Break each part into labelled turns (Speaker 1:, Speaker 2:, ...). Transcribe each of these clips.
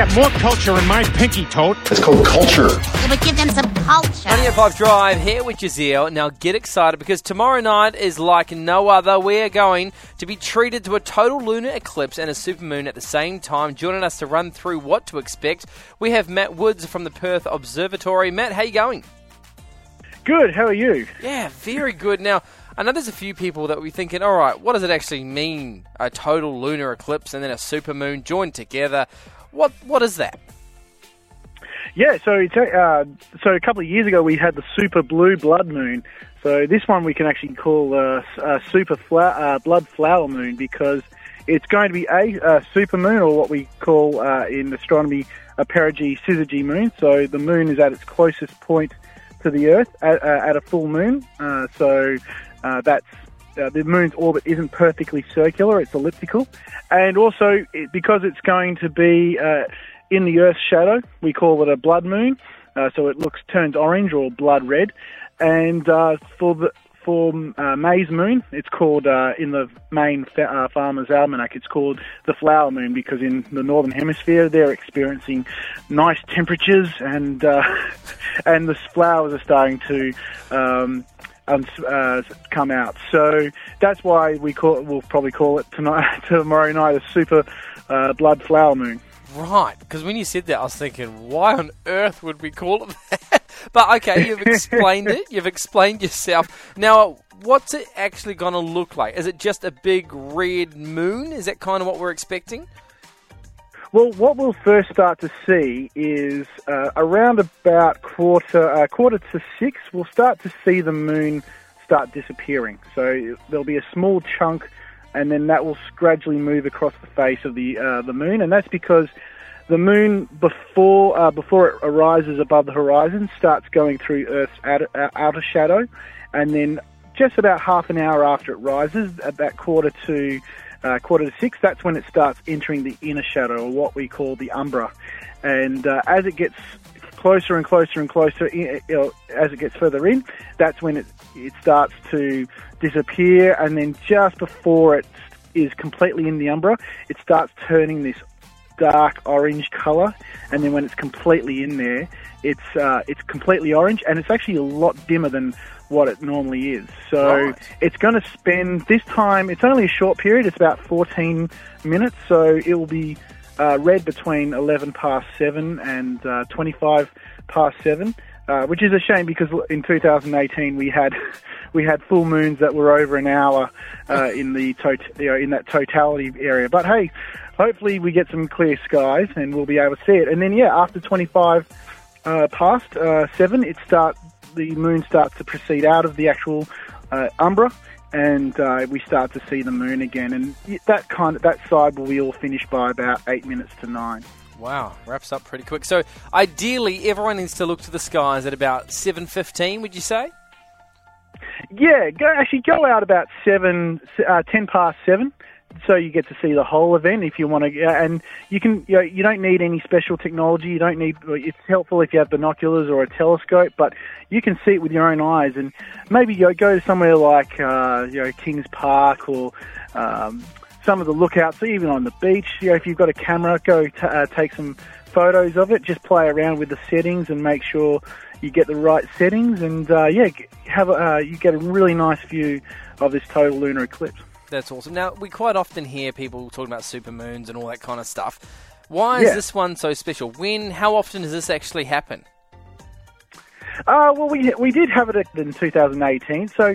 Speaker 1: Got more culture in my pinky toad.
Speaker 2: It's called culture.
Speaker 3: It would give them some culture.
Speaker 4: 95 Drive here with Jazeel. Now get excited because tomorrow night is like no other. We're going to be treated to a total lunar eclipse and a supermoon at the same time. Joining us to run through what to expect, we have Matt Woods from the Perth Observatory. Matt, how you going?
Speaker 5: Good. How are you?
Speaker 4: Yeah, very good. Now, I know there's a few people that will be thinking, all right, what does it actually mean? A total lunar eclipse and then a supermoon joined together. What What is that?
Speaker 5: Yeah. So it's uh, so a couple of years ago we had the super blue blood moon. So this one we can actually call uh, a super fla- uh, blood flower moon because it's going to be a, a super moon or what we call uh, in astronomy a perigee syzygy moon. So the moon is at its closest point to the Earth at, uh, at a full moon. Uh, so uh, that's uh, the moon's orbit isn't perfectly circular; it's elliptical, and also it, because it's going to be uh, in the Earth's shadow, we call it a blood moon. Uh, so it looks turns orange or blood red, and uh, for the for uh, May's moon, it's called uh, in the Maine fa- farmer's almanac. It's called the flower moon because in the northern hemisphere they're experiencing nice temperatures and and the flowers are starting to um, um, uh, come out. So that's why we call we'll probably call it tonight tomorrow night a super uh, blood flower moon.
Speaker 4: Right, because when you said that, I was thinking, why on earth would we call it that? but okay, you've explained it. You've explained yourself. Now, what's it actually going to look like? Is it just a big red moon? Is that kind of what we're expecting?
Speaker 5: Well, what we'll first start to see is uh, around about quarter uh, quarter to six. We'll start to see the moon start disappearing. So there'll be a small chunk, and then that will gradually move across the face of the uh, the moon, and that's because the moon before uh, before it arises above the horizon starts going through Earth's outer, uh, outer shadow, and then just about half an hour after it rises, about quarter to uh, quarter to six, that's when it starts entering the inner shadow, or what we call the umbra. And uh, as it gets closer and closer and closer, in, know, as it gets further in, that's when it it starts to disappear. And then just before it is completely in the umbra, it starts turning this dark orange color. And then when it's completely in there, it's uh, it's completely orange, and it's actually a lot dimmer than what it normally is. So
Speaker 4: Right.
Speaker 5: it's going to spend this time. It's only a short period. It's about 14 minutes. So it will be uh, red between 11 past seven and uh, 25 past seven. Uh, which is a shame because in 2018 we had we had full moons that were over an hour uh, in the tot- you know, in that totality area. But hey, hopefully we get some clear skies and we'll be able to see it. And then yeah, after 25 uh, past uh, seven, it start the moon starts to proceed out of the actual uh, umbra, and uh, we start to see the moon again. And that kind of that side will be all finished by about eight minutes to nine.
Speaker 4: Wow, wraps up pretty quick. So, ideally, everyone needs to look to the skies at about 7.15, would you say?
Speaker 5: Yeah, go actually go out about seven, uh, ten past seven, so you get to see the whole event if you want to. And you can, you, know, you don't need any special technology. You don't need. It's helpful if you have binoculars or a telescope, but you can see it with your own eyes. And maybe you know, go to somewhere like uh, you know Kings Park or. Um, some of the lookouts, even on the beach. You know, if you've got a camera, go t- uh, take some photos of it. Just play around with the settings and make sure you get the right settings. And uh, yeah, have uh, you get a really nice view of this total lunar eclipse.
Speaker 4: That's awesome. Now, we quite often hear people talking about supermoons and all that kind of stuff. Why is
Speaker 5: Yeah.
Speaker 4: this one so special? When, how often does this actually happen?
Speaker 5: Uh, well, we we did have it in 2018, so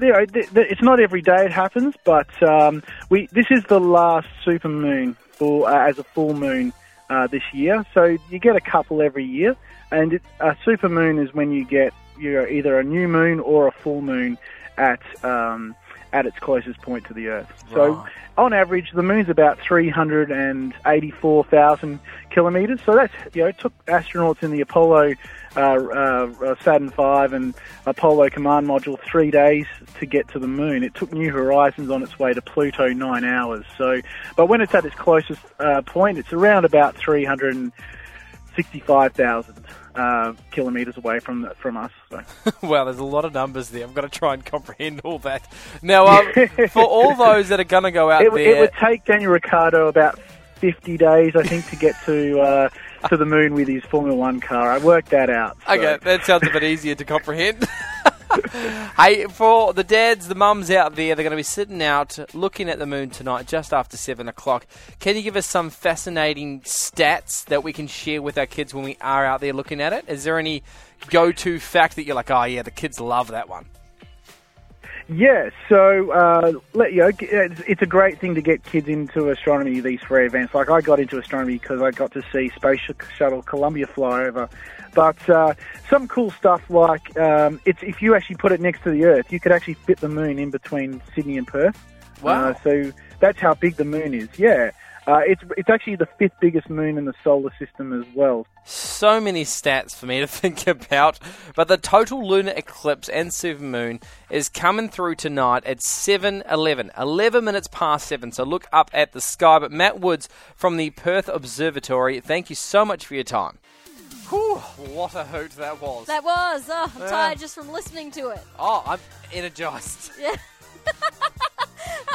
Speaker 5: you know, th- th- it's not every day it happens, but um, we this is the last super moon for uh, as a full moon uh, this year. So you get a couple every year, and it, a super moon is when you get you know, either a new moon or a full moon at um, at its closest point to the Earth. So, on average, the moon's about 384,000 kilometers. So that's you know, it took astronauts in the Apollo, uh, uh, uh, Saturn V, and Apollo command module three days to get to the moon. It took New Horizons on its way to Pluto nine hours. So, but when it's at its closest uh, point, it's around about 365,000 uh, kilometers away from the, from us. So.
Speaker 4: Wow, there's a lot of numbers there. I've got to try and comprehend all that. Now, um, for all those that are going to go out
Speaker 5: It,
Speaker 4: there,
Speaker 5: it would take Daniel Ricciardo about 50 days, I think, to get to uh, to the moon with his Formula One car. I worked that out. so-
Speaker 4: Okay, that sounds a bit easier to comprehend. hey, for the dads, the mums out there, they're going to be sitting out looking at the moon tonight just after 7 o'clock. Can you give us some fascinating stats that we can share with our kids when we are out there looking at it? Is there any go to fact that you're like, oh, yeah, the kids love that one?
Speaker 5: Yeah, so uh, let, you know, it's, it's a great thing to get kids into astronomy. These free events, like I got into astronomy because I got to see Space Shuttle Columbia fly over. But uh, some cool stuff like um, it's if you actually put it next to the Earth, you could actually fit the moon in between Sydney and Perth.
Speaker 4: Wow.
Speaker 5: Uh, so that's how big the moon is. Yeah, uh, it's it's actually the fifth biggest moon in the solar system as well.
Speaker 4: So many stats for me to think about, but the total lunar eclipse and supermoon is coming through tonight at 7:11, 11 minutes past 7. So look up at the sky. But Matt Woods from the Perth Observatory, thank you so much for your time. Whew, what a hoot that was.
Speaker 6: That was. Oh, I'm
Speaker 4: Yeah.
Speaker 6: tired just from listening to it.
Speaker 4: oh, I'm energized.